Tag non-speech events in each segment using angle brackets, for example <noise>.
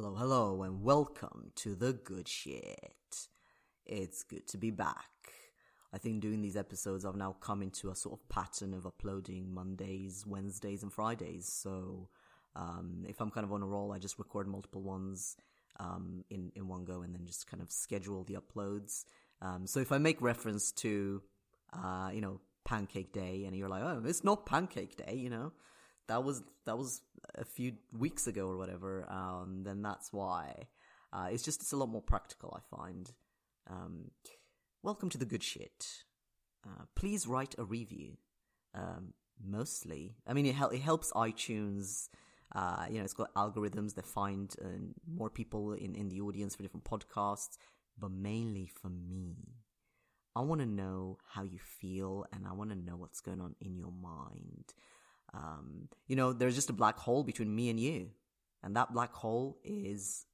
Hello, hello, and welcome to the good sheet. It's good to be back. I think doing these episodes, I've now come into a sort of pattern of uploading Mondays, Wednesdays, and Fridays. So, um, if I'm kind of on a roll, I just record multiple ones um, in in one go, and then just kind of schedule the uploads. Um, so if I make reference to, uh, you know, Pancake Day, and you're like, oh, it's not Pancake Day, you know, that was that was a few weeks ago or whatever, um, then that's why. Uh, it's just it's a lot more practical, I find. Um, welcome to the good sheet. Uh, please write a review. Um, mostly, I mean, it, hel- it helps iTunes. Uh, you know, it's got algorithms that find uh, more people in, in the audience for different podcasts, but mainly for me. I want to know how you feel and I want to know what's going on in your mind. Um, you know, there's just a black hole between me and you. And that black hole is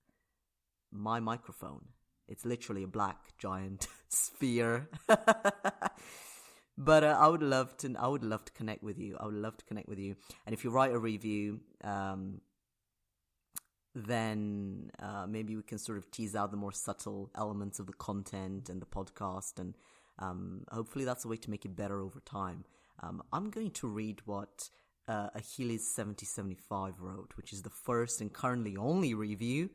my microphone. It's literally a black giant <laughs> sphere. <laughs> but uh, I would love to. I would love to connect with you. I would love to connect with you. And if you write a review, um, then uh, maybe we can sort of tease out the more subtle elements of the content and the podcast, and um, hopefully that's a way to make it better over time. Um, I'm going to read what uh, Achilles 7075 wrote, which is the first and currently only review.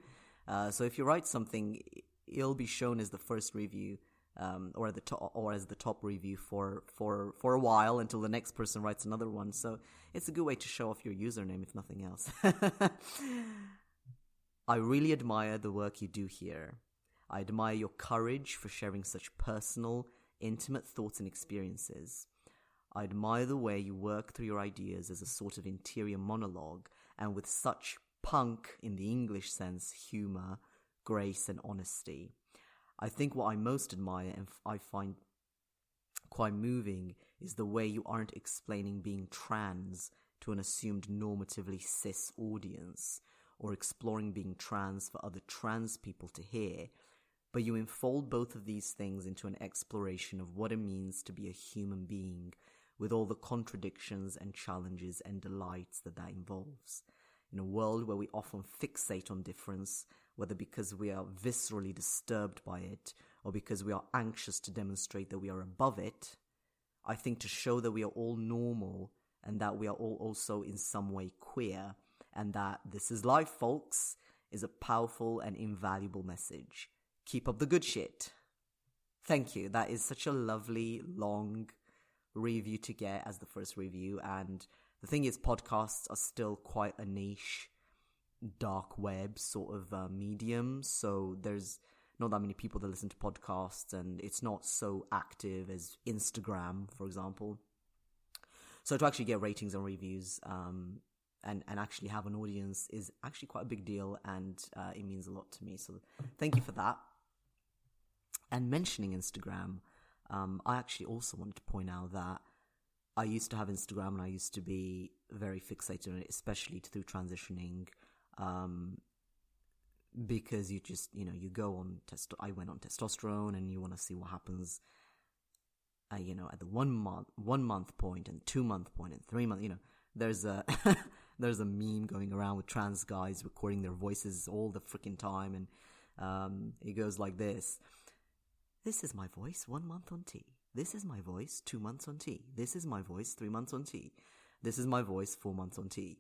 Uh, so if you write something, it'll be shown as the first review. Um, or the top, or as the top review for for for a while until the next person writes another one. So it's a good way to show off your username, if nothing else. <laughs> I really admire the work you do here. I admire your courage for sharing such personal, intimate thoughts and experiences. I admire the way you work through your ideas as a sort of interior monologue and with such punk, in the English sense, humor, grace, and honesty. I think what I most admire and I find quite moving is the way you aren't explaining being trans to an assumed normatively cis audience or exploring being trans for other trans people to hear, but you unfold both of these things into an exploration of what it means to be a human being with all the contradictions and challenges and delights that that involves. In a world where we often fixate on difference, whether because we are viscerally disturbed by it or because we are anxious to demonstrate that we are above it, I think to show that we are all normal and that we are all also in some way queer and that this is life, folks, is a powerful and invaluable message. Keep up the good sheet. Thank you. That is such a lovely, long, review to get as the first review. And the thing is, podcasts are still quite a niche, dark web sort of uh, medium. So there's not that many people that listen to podcasts, and it's not so active as Instagram, for example. So to actually get ratings and reviews, um, and and actually have an audience is actually quite a big deal, and uh, it means a lot to me. So thank you for that. And mentioning Instagram, um, I actually also wanted to point out that I used to have Instagram and I used to be very fixated on it, especially through transitioning. Um, because you just, you know, you go on test, I went on testosterone and you want to see what happens, uh, you know, at the one month, one month point and two month point and three month, you know, there's a, <laughs> there's a meme going around with trans guys recording their voices all the freaking time and, um, it goes like this. This is my voice one month on T. This is my voice two months on T. This is my voice three months on T. This is my voice four months on T.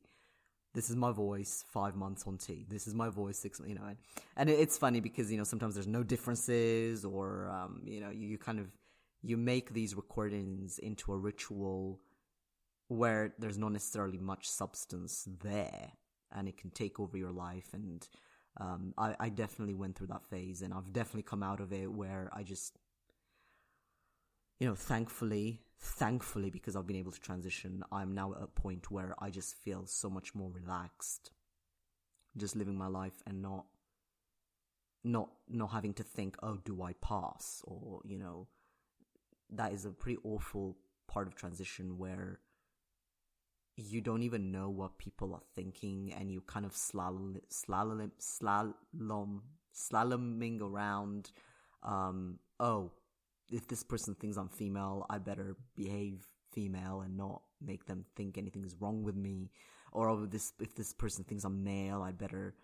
This is my voice five months on T. This is my voice six, you know, and, and it's funny because, you know, sometimes there's no differences or, um, you know, you, you kind of, you make these recordings into a ritual where there's not necessarily much substance there and it can take over your life and, um, I, I definitely went through that phase and I've definitely come out of it where I just, you know, thankfully, thankfully, because I've been able to transition, I'm now at a point where I just feel so much more relaxed, just living my life and not, not, not having to think, oh, do I pass? Or, you know, that is a pretty awful part of transition where you don't even know what people are thinking and you kind of slalom slalom slalom slaloming around um oh if this person thinks i'm female i better behave female and not make them think anything is wrong with me. Or oh, this if this person thinks i'm male i better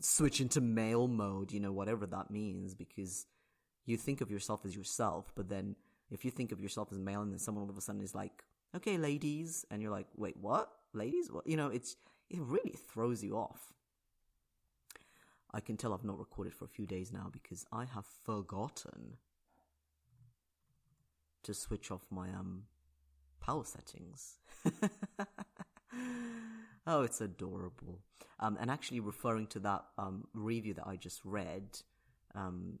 switch into male mode, you know, whatever that means, because you think of yourself as yourself, but then if you think of yourself as male and then someone all of a sudden is like, okay, ladies, and you're like, wait, what? Ladies? What? You know, it's, it really throws you off. I can tell I've not recorded for a few days now because I have forgotten to switch off my um power settings. <laughs> oh, it's adorable. Um, and actually, referring to that um, review that I just read, um,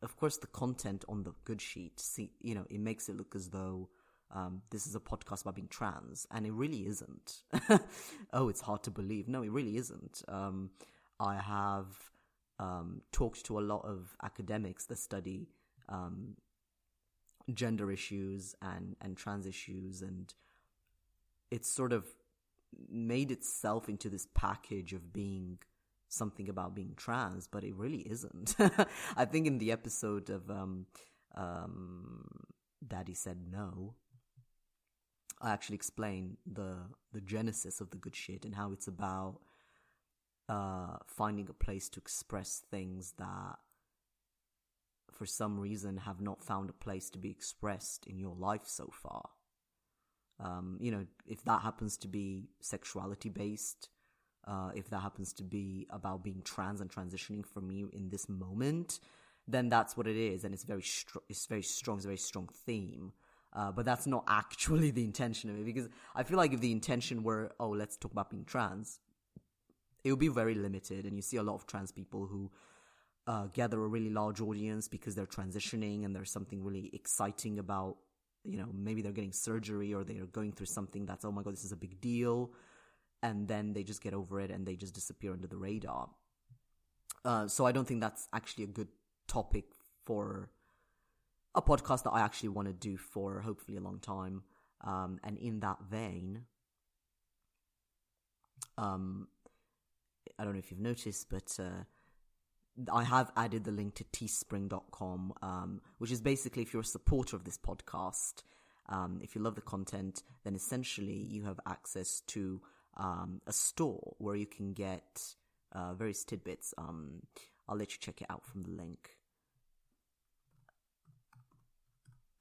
of course, the content on the good sheet, see, you know, it makes it look as though um, this is a podcast about being trans, and it really isn't. <laughs> oh, it's hard to believe. No, it really isn't. Um, I have um, talked to a lot of academics that study um, gender issues and, and trans issues, and it's sort of made itself into this package of being something about being trans, but it really isn't. <laughs> I think in the episode of um, um, Daddy Said No, actually explain the the genesis of the good sheet and how it's about uh, finding a place to express things that for some reason have not found a place to be expressed in your life so far. Um, you know, if that happens to be sexuality based, uh, if that happens to be about being trans and transitioning for me in this moment, then that's what it is, and it's very str- it's very strong, it's a very strong theme. Uh, but that's not actually the intention of it because I feel like if the intention were, oh, let's talk about being trans, it would be very limited. And you see a lot of trans people who uh, gather a really large audience because they're transitioning and there's something really exciting about, you know, maybe they're getting surgery or they're going through something that's, oh my God, this is a big deal. And then they just get over it and they just disappear under the radar. Uh, so I don't think that's actually a good topic for a podcast that I actually want to do for hopefully a long time. Um, and in that vein, um, I don't know if you've noticed, but uh, I have added the link to teespring.com, um, which is basically if you're a supporter of this podcast, um, if you love the content, then essentially you have access to um, a store where you can get uh, various tidbits. Um, I'll let you check it out from the link.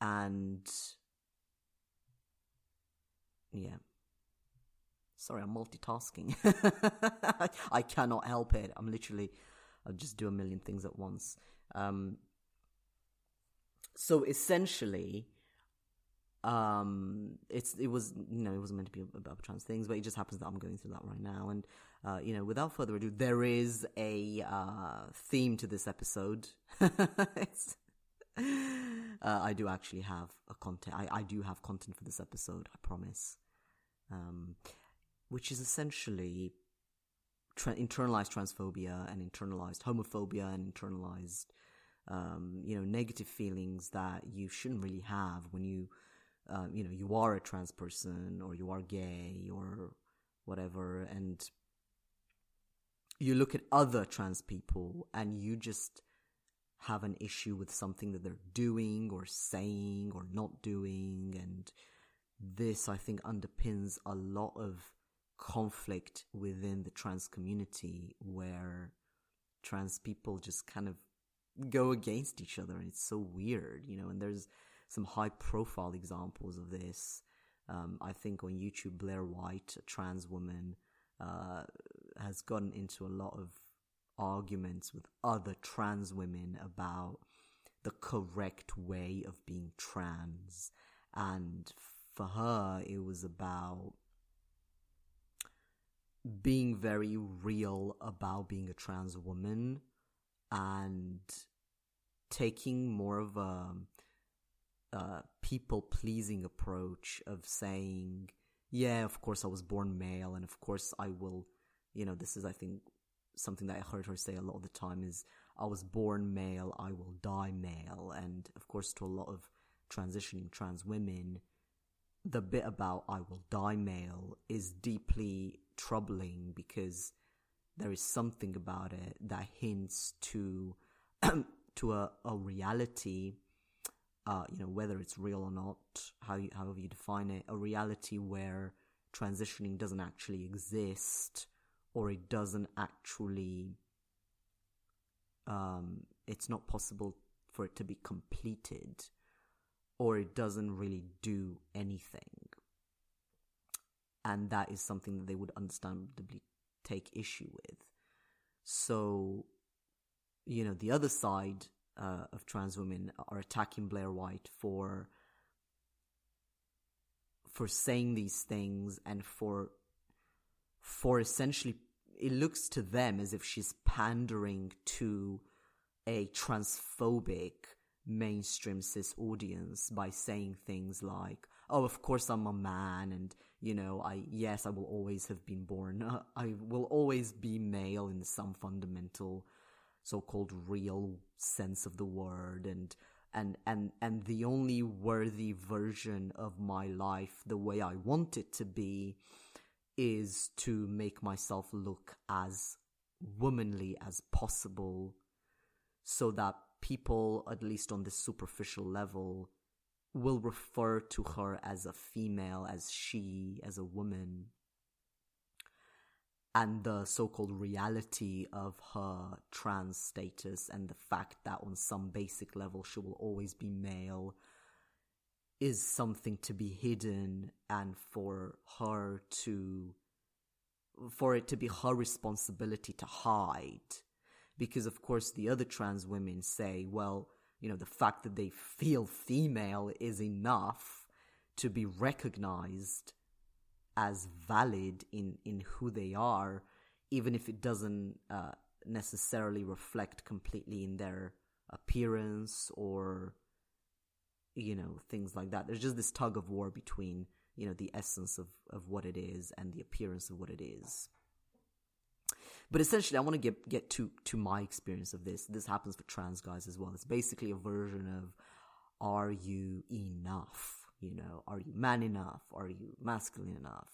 And yeah. Sorry, I'm multitasking. <laughs> I cannot help it. I'm literally, I'll just do a million things at once. Um, so essentially, um, it's it was you know it wasn't meant to be about trans things, but it just happens that I'm going through that right now. And uh, you know, without further ado, there is a uh, theme to this episode. <laughs> it's uh, I do actually have a content. I, I do have content for this episode. I promise. Um, which is essentially tra- internalized transphobia and internalized homophobia and internalized, um, you know, negative feelings that you shouldn't really have when you, uh, you know, you are a trans person or you are gay or whatever, and you look at other trans people and you just have an issue with something that they're doing or saying or not doing. And this i think underpins a lot of conflict within the trans community where trans people just kind of go against each other. And it's so weird you know and there's some high profile examples of this. Um, i think on youtube blair white a trans woman uh, has gotten into a lot of arguments with other trans women about the correct way of being trans. And for her it was about being very real about being a trans woman and taking more of a, a people pleasing approach of saying, yeah, of course I was born male and of course I will, you know, this is, I think, something that I heard her say a lot of the time is, I was born male, I will die male. And of course, to a lot of transitioning trans women, the bit about I will die male is deeply troubling because there is something about it that hints to <clears throat> to a, a reality uh, you know whether it's real or not how you, however you define it a reality where transitioning doesn't actually exist or it doesn't actually um, it's not possible for it to be completed or it doesn't really do anything. And that is something that they would understandably take issue with. So you know the other side uh, of trans women are attacking blair white for for saying these things and for for essentially it looks to them as if she's pandering to a transphobic mainstream cis audience by saying things like oh of course i'm a man and you know i yes i will always have been born <laughs> i will always be male in some fundamental so-called real sense of the word and and and and the only worthy version of my life the way i want it to be is to make myself look as womanly as possible so that people at least on this superficial level will refer to her as a female as she as a woman. And the so-called reality of her trans status and the fact that on some basic level she will always be male is something to be hidden and for her to for it to be her responsibility to hide. Because of course the other trans women say well you know the fact that they feel female is enough to be recognized as valid in in who they are, even if it doesn't uh, necessarily reflect completely in their appearance or you know things like that. There's just this tug of war between you know the essence of of what it is and the appearance of what it is. But essentially, I want to get get to to my experience of this. This happens for trans guys as well. It's basically a version of are you enough? You know, are you man enough? Are you masculine enough?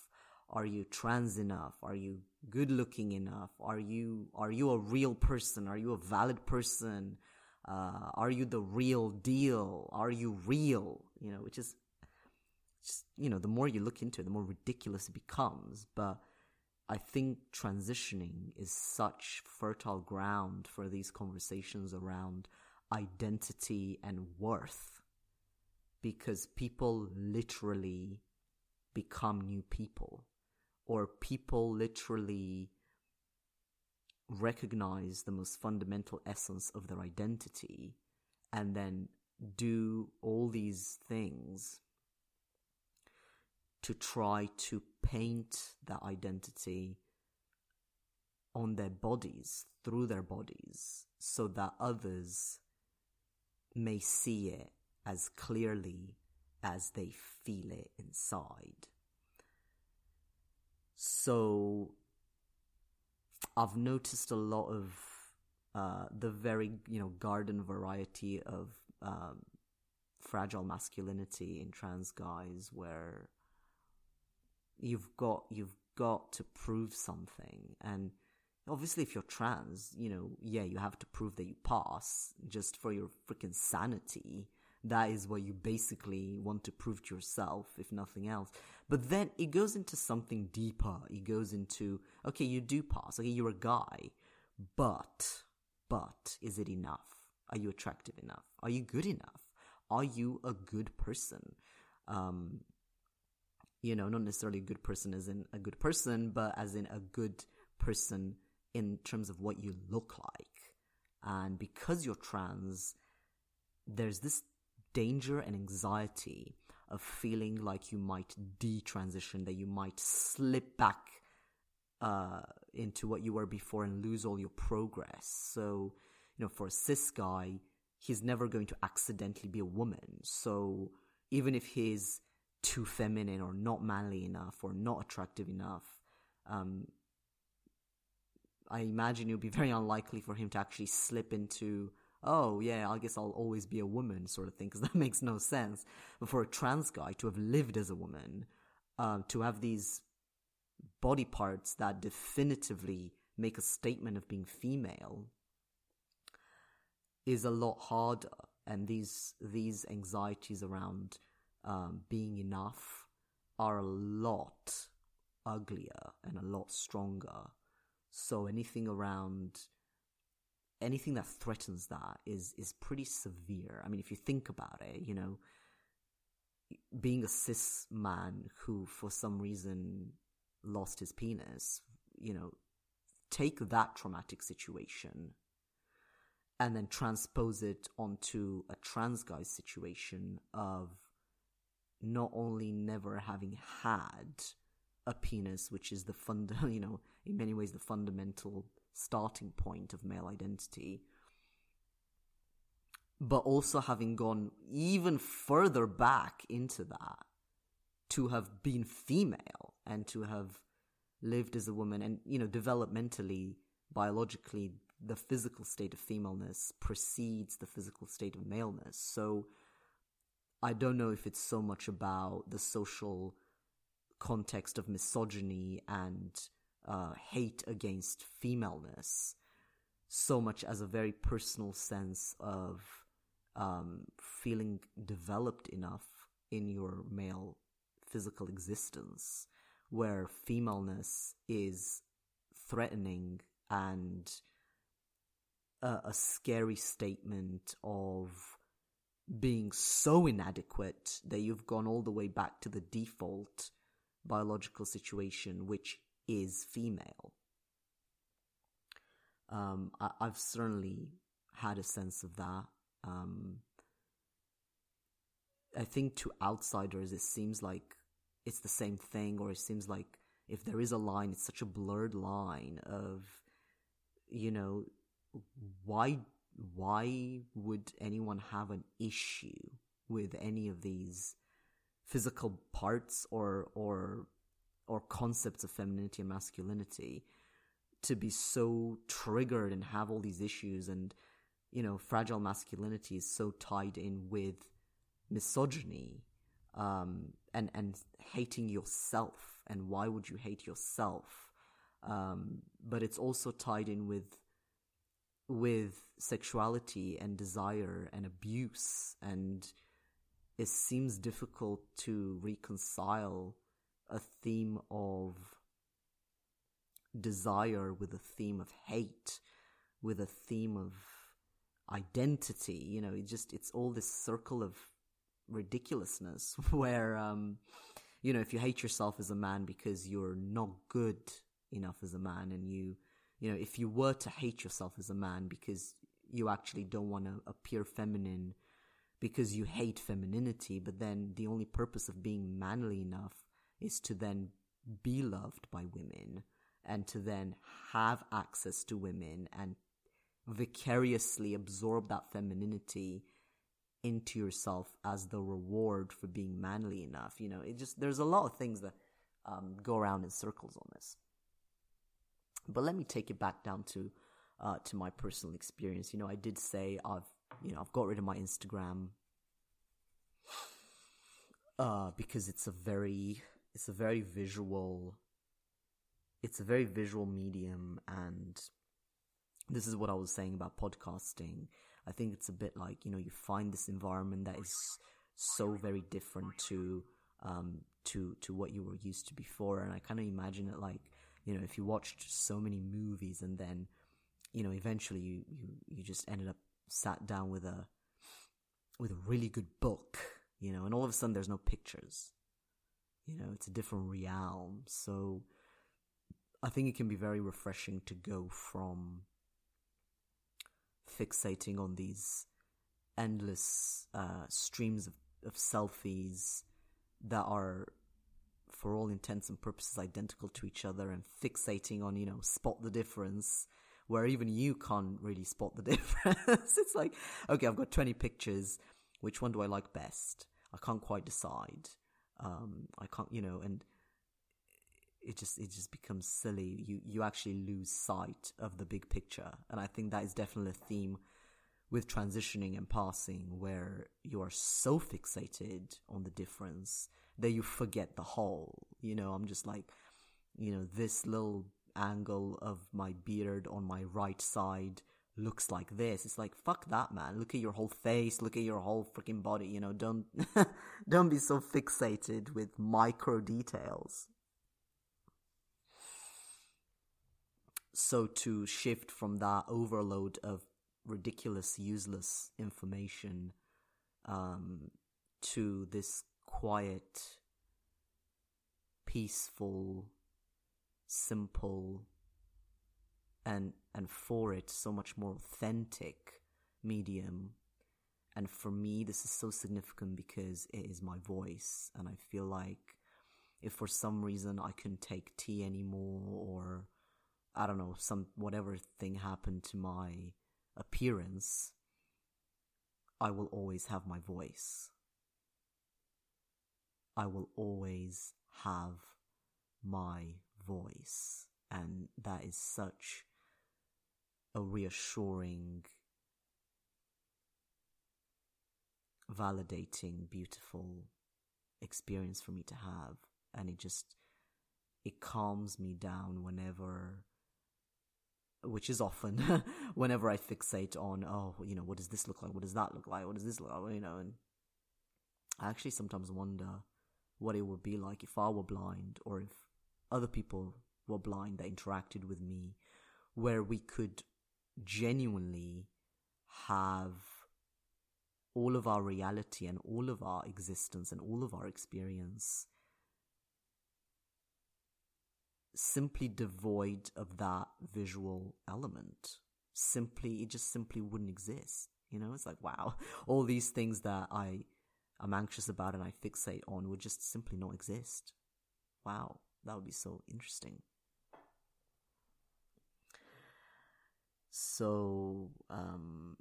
Are you trans enough? Are you good looking enough? Are you are you a real person? Are you a valid person? Uh, are you the real deal? Are you real? You know, which is just you know, the more you look into it, the more ridiculous it becomes. But I think transitioning is such fertile ground for these conversations around identity and worth because people literally become new people or people literally recognize the most fundamental essence of their identity and then do all these things to try to paint that identity on their bodies, through their bodies, so that others may see it as clearly as they feel it inside. So I've noticed a lot of uh, the very you know garden variety of um, fragile masculinity in trans guys, where you've got you've got to prove something, and obviously if you're trans, you know, yeah, you have to prove that you pass just for your freaking sanity that is what you basically want to prove to yourself, if nothing else. But then it goes into something deeper. It goes into, okay, you do pass. Okay, you're a guy. But, but, is it enough? Are you attractive enough? Are you good enough? Are you a good person? Um, you know, not necessarily a good person as in a good person, but as in a good person in terms of what you look like. And because you're trans, there's this danger and anxiety of feeling like you might detransition, that you might slip back uh, into what you were before and lose all your progress. So, you know, for a cis guy, he's never going to accidentally be a woman. So, even if he's too feminine or not manly enough or not attractive enough, um, I imagine it would be very unlikely for him to actually slip into oh yeah, I guess I'll always be a woman sort of thing, because <laughs> that makes no sense. But for a trans guy to have lived as a woman, um, to have these body parts that definitively make a statement of being female is a lot harder. And these these anxieties around um, being enough are a lot uglier and a lot stronger So anything around anything that threatens that is is pretty severe. I mean, if you think about it, you know, being a cis man who for some reason lost his penis, you know, take that traumatic situation and then transpose it onto a trans guy's situation of not only never having had a penis, which is the fund, <laughs> you know, in many ways the fundamental starting point of male identity, but also having gone even further back into that to have been female and to have lived as a woman and, you know, developmentally, biologically, the physical state of femaleness precedes the physical state of maleness. So I don't know if it's so much about the social context of misogyny and uh, hate against femaleness, so much as a very personal sense of um, feeling developed enough in your male physical existence where femaleness is threatening and a, a scary statement of being so inadequate that you've gone all the way back to the default biological situation, which is female. Um, I, have certainly had a sense of that. Um, I think to outsiders, it seems like it's the same thing, or it seems like if there is a line, it's such a blurred line of, you know, why why would anyone have an issue with any of these physical parts or or or concepts of femininity and masculinity to be so triggered and have all these issues and you know fragile masculinity is so tied in with misogyny um, and and hating yourself and why would you hate yourself? Um, but it's also tied in with with sexuality and desire and abuse and it seems difficult to reconcile a theme of desire with a theme of hate with a theme of identity you know it just it's all this circle of ridiculousness <laughs> where um you know if you hate yourself as a man because you're not good enough as a man and you you know, if you were to hate yourself as a man because you actually don't want to appear feminine because you hate femininity, but then the only purpose of being manly enough is to then be loved by women and to then have access to women and vicariously absorb that femininity into yourself as the reward for being manly enough. You know, it just, there's a lot of things that um, go around in circles on this. But let me take it back down to uh, to my personal experience. You know, I did say I've you know I've got rid of my Instagram uh, because it's a very it's a very visual it's a very visual medium and this is what I was saying about podcasting. I think it's a bit like, you know, you find this environment that is so very different to um to to what you were used to before and I kind of imagine it like you know, if you watched so many movies and then, you know, eventually you, you, you just ended up sat down with a, with a really good book, you know, and all of a sudden there's no pictures. You know, it's a different realm. So I think it can be very refreshing to go from fixating on these endless uh, streams of, of selfies that are for all intents and purposes identical to each other and fixating on, you know, spot the difference where even you can't really spot the <laughs> difference. it's like, okay, I've got 20 pictures. Which one do I like best? I can't quite decide. Um, I can't, you know, and it just, it just becomes silly. You, you actually lose sight of the big picture. And I think that is definitely a theme with transitioning and passing where you are so fixated on the difference that you forget the whole. You know, I'm just like, you know, this little angle of my beard on my right side looks like this. It's like, fuck that, man. Look at your whole face. Look at your whole freaking body. You know, don't, <laughs> don't be so fixated with micro details. so to shift from that overload of ridiculous, useless information um, to this quiet, peaceful, simple, and and for it so much more authentic medium. And for me, this is so significant because it is my voice, and I feel like if for some reason I couldn't take T anymore, or I don't know, some whatever thing happened to my appearance, I will always have my voice. I will always have my voice. And that is such a reassuring, validating, beautiful experience for me to have. And it just, it calms me down whenever which is often <laughs> whenever I fixate on, oh, you know, what does this look like? What does that look like? What does this look like? You know, and I actually sometimes wonder what it would be like if I were blind or if other people were blind that interacted with me, where we could genuinely have all of our reality and all of our existence and all of our experience simply devoid of that visual element. Simply, it just simply wouldn't exist. You know, it's like, wow, <laughs> all these things that I am anxious about and I fixate on would just simply not exist. Wow, that would be so interesting. So, um,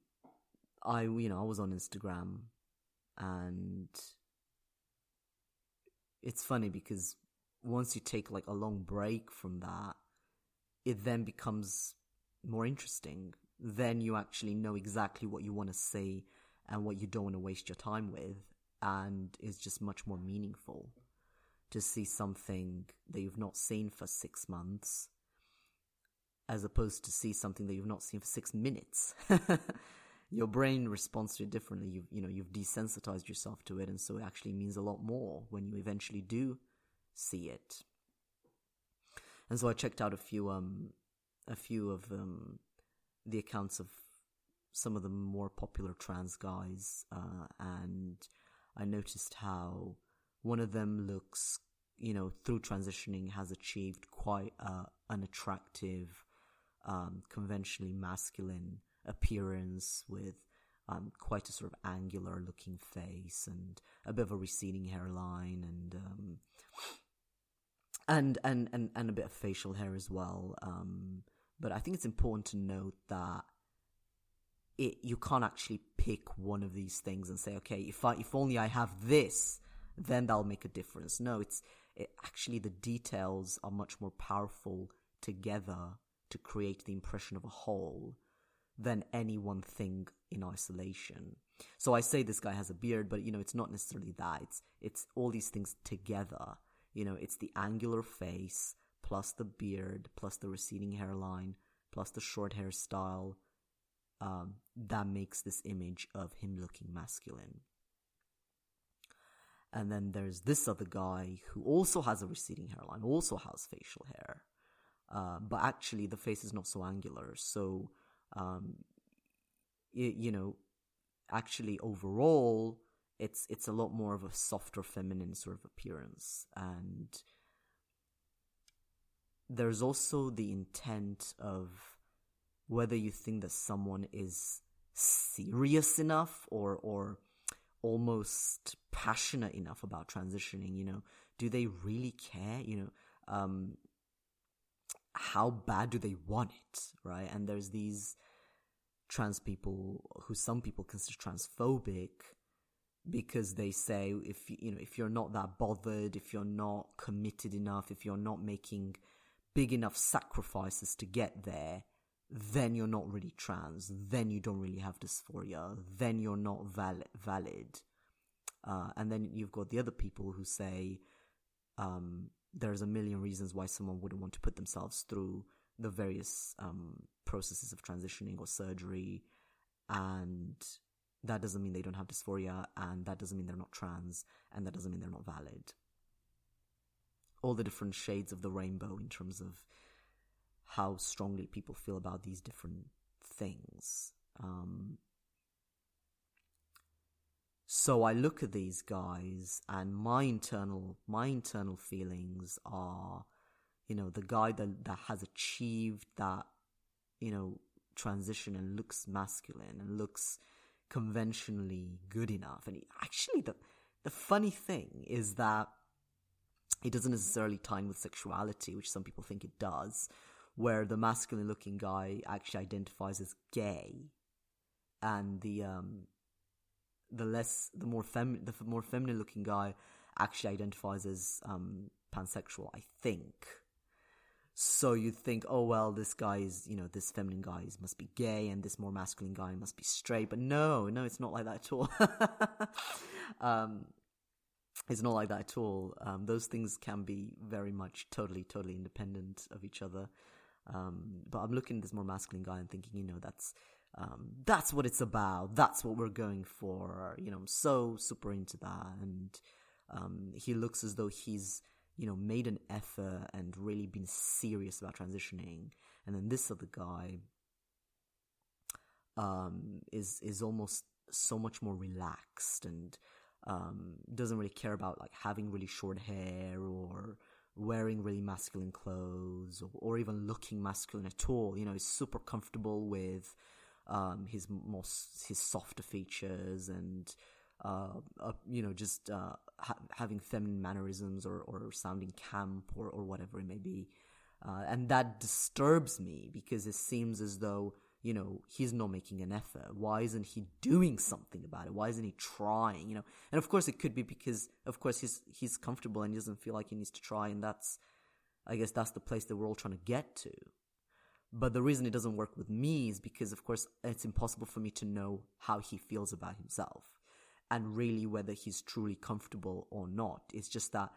I, you know, I was on Instagram and it's funny because once you take like a long break from that, it then becomes more interesting. Then you actually know exactly what you want to say and what you don't want to waste your time with. And it's just much more meaningful to see something that you've not seen for six months as opposed to see something that you've not seen for six minutes. <laughs> your brain responds to it differently. You've, you know, you've desensitized yourself to it. And so it actually means a lot more when you eventually do see it. And so I checked out a few um a few of um the accounts of some of the more popular trans guys uh, and I noticed how one of them looks you know through transitioning has achieved quite uh, an attractive um, conventionally masculine appearance with um, quite a sort of angular looking face and a bit of a receding hairline and um, and and and and a bit of facial hair as well. Um, but I think it's important to note that it you can't actually pick one of these things and say, okay, if I if only I have this, then that'll make a difference. No, it's it, actually the details are much more powerful together to create the impression of a whole than any one thing in isolation. So I say this guy has a beard, but you know, it's not necessarily that. It's it's all these things together you know, it's the angular face, plus the beard, plus the receding hairline, plus the short hairstyle, um, that makes this image of him looking masculine. And then there's this other guy who also has a receding hairline, also has facial hair. Uh, but actually, the face is not so angular. So, um, you know, actually, overall, it's it's a lot more of a softer feminine sort of appearance. And there's also the intent of whether you think that someone is serious enough or or almost passionate enough about transitioning you know. Do they really care? You know um how bad do they want it right? And there's these trans people who some people consider transphobic because they say if you know if you're not that bothered if you're not committed enough if you're not making big enough sacrifices to get there then you're not really trans. Then you don't really have dysphoria. Then you're not val- valid. Uh, and then you've got the other people who say um, there's a million reasons why someone wouldn't want to put themselves through the various um, processes of transitioning or surgery and that doesn't mean they don't have dysphoria, and that doesn't mean they're not trans, and that doesn't mean they're not valid. All the different shades of the rainbow in terms of how strongly people feel about these different things. Um, so I look at these guys and my internal my internal feelings are you know the guy that that has achieved that you know transition and looks masculine and looks conventionally good enough. And he, actually the the funny thing is that it doesn't necessarily tie in with sexuality which some people think it does where the masculine looking guy actually identifies as gay. And the um the less the more fem the more feminine looking guy actually identifies as um pansexual i think. So you think oh well this guy is you know this feminine guy is, must be gay and this more masculine guy must be straight. But no no it's not like that at all. <laughs> Um it's not like that at all. Um those things can be very much totally totally independent of each other. Um but i'm looking at this more masculine guy and thinking you know that's um, that's what it's about. That's what we're going for. You know, I'm so super into that. And um, he looks as though he's, you know, made an effort and really been serious about transitioning. And then this other guy um, is is almost so much more relaxed and um, doesn't really care about like having really short hair or wearing really masculine clothes or, or even looking masculine at all. You know, he's super comfortable with um, his more his softer features and uh, uh, you know just uh, ha- having feminine mannerisms or, or sounding camp or, or whatever it may be. Uh, and that disturbs me because it seems as though you know he's not making an effort. Why isn't he doing something about it? Why isn't he trying you know? And of course it could be because of course he's he's comfortable and he doesn't feel like he needs to try and that's i guess that's the place that we're all trying to get to but the reason it doesn't work with me is because, of course, it's impossible for me to know how he feels about himself and really whether he's truly comfortable or not. It's just that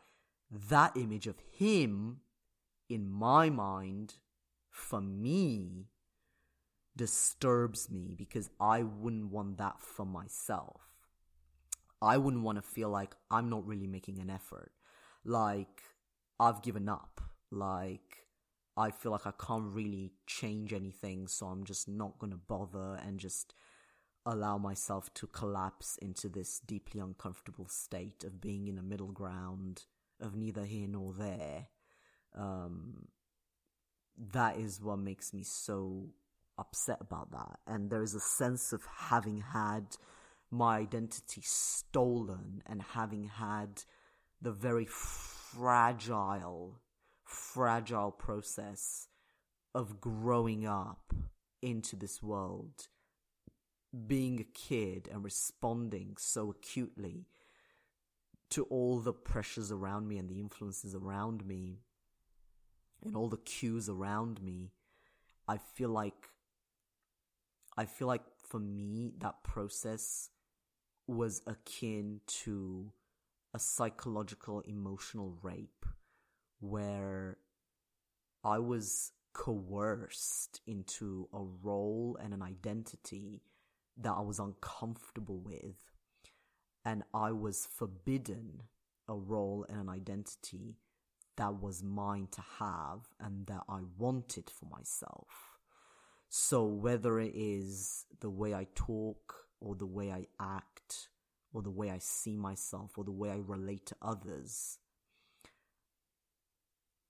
that image of him in my mind, for me, disturbs me because I wouldn't want that for myself. I wouldn't want to feel like I'm not really making an effort. Like, I've given up. Like, I feel like I can't really change anything, so I'm just not gonna bother and just allow myself to collapse into this deeply uncomfortable state of being in a middle ground of neither here nor there. Um, that is what makes me so upset about that. And there is a sense of having had my identity stolen and having had the very fragile fragile process of growing up into this world, being a kid and responding so acutely to all the pressures around me and the influences around me and all the cues around me, I feel like I feel like for me that process was akin to a psychological emotional rape where I was coerced into a role and an identity that I was uncomfortable with, and I was forbidden a role and an identity that was mine to have and that I wanted for myself. So, whether it is the way I talk, or the way I act, or the way I see myself, or the way I relate to others,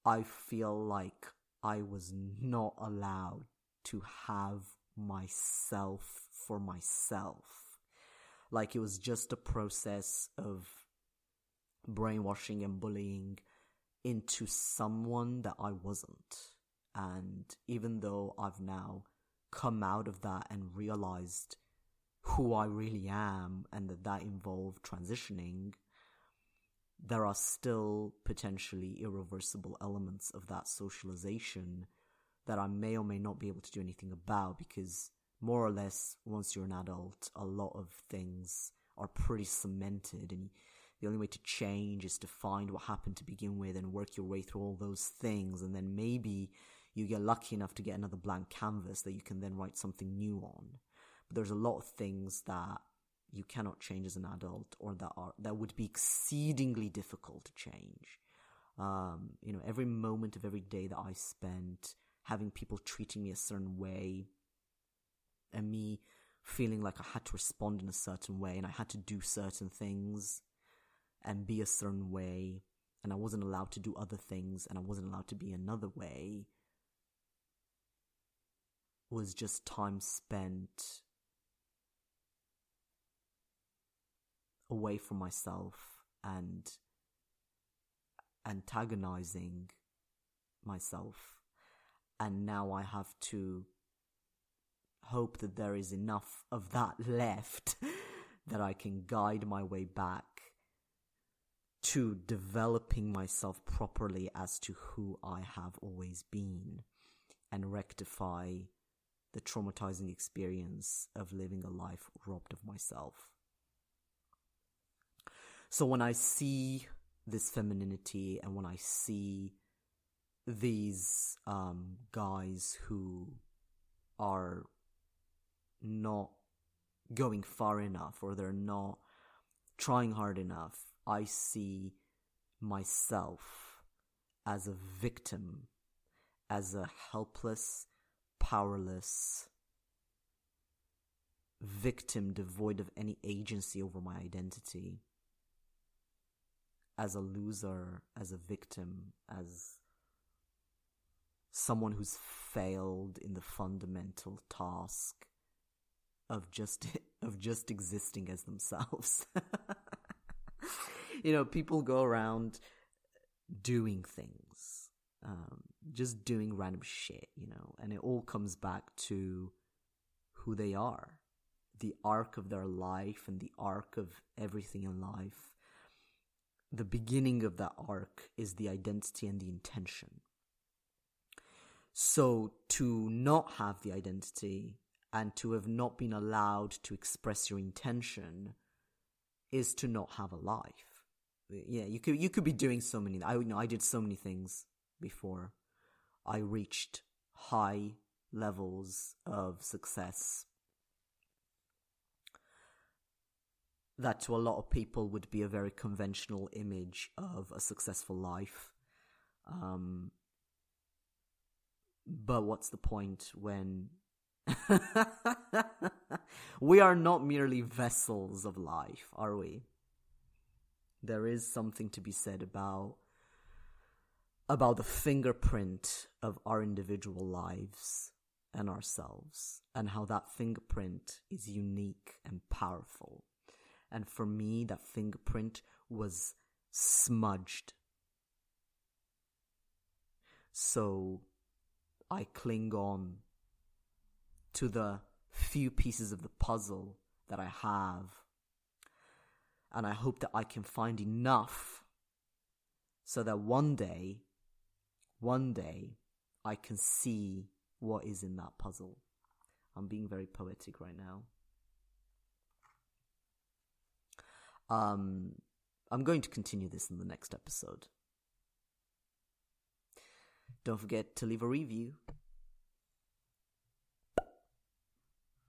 I feel like I was not allowed to have myself for myself. Like it was just a process of brainwashing and bullying into someone that I wasn't. And even though I've now come out of that and realized who I really am and that that involved transitioning, there are still potentially irreversible elements of that socialization that I may or may not be able to do anything about because more or less once you're an adult, a lot of things are pretty cemented and the only way to change is to find what happened to begin with and work your way through all those things and then maybe you get lucky enough to get another blank canvas that you can then write something new on. But there's a lot of things that you cannot change as an adult or that are that would be exceedingly difficult to change. Um, you know every moment of every day that i spent having people treating me a certain way and me feeling like I had to respond in a certain way and I had to do certain things and be a certain way and I wasn't allowed to do other things and I wasn't allowed to be another way was just time spent away from myself and antagonizing myself and now I have to hope that there is enough of that <laughs> left that I can guide my way back to developing myself properly as to who I have always been and rectify the traumatizing experience of living a life robbed of myself. So when I see this femininity and when I see these um, guys who are not going far enough or they're not trying hard enough, I see myself as a victim, as a helpless, powerless victim devoid of any agency over my identity, as a loser, as a victim, as someone who's failed in the fundamental task of just <laughs> of just existing as themselves. <laughs> you know, people go around doing things, um, just doing random shit, you know, and it all comes back to who they are, the arc of their life and the arc of everything in life. The beginning of that arc is the identity and the intention. So to not have the identity and to have not been allowed to express your intention is to not have a life. Yeah, you could you could be doing so many. I you know I did so many things before I reached high levels of success that to a lot of people would be a very conventional image of a successful life. Um, but what's the point when <laughs> we are not merely vessels of life, are we? There is something to be said about about the fingerprint of our individual lives and ourselves and how that fingerprint is unique and powerful. And for me, that fingerprint was smudged. So I cling on to the few pieces of the puzzle that I have. And I hope that I can find enough so that one day, one day, I can see what is in that puzzle. I'm being very poetic right now. Um, I'm going to continue this in the next episode. Don't forget to leave a review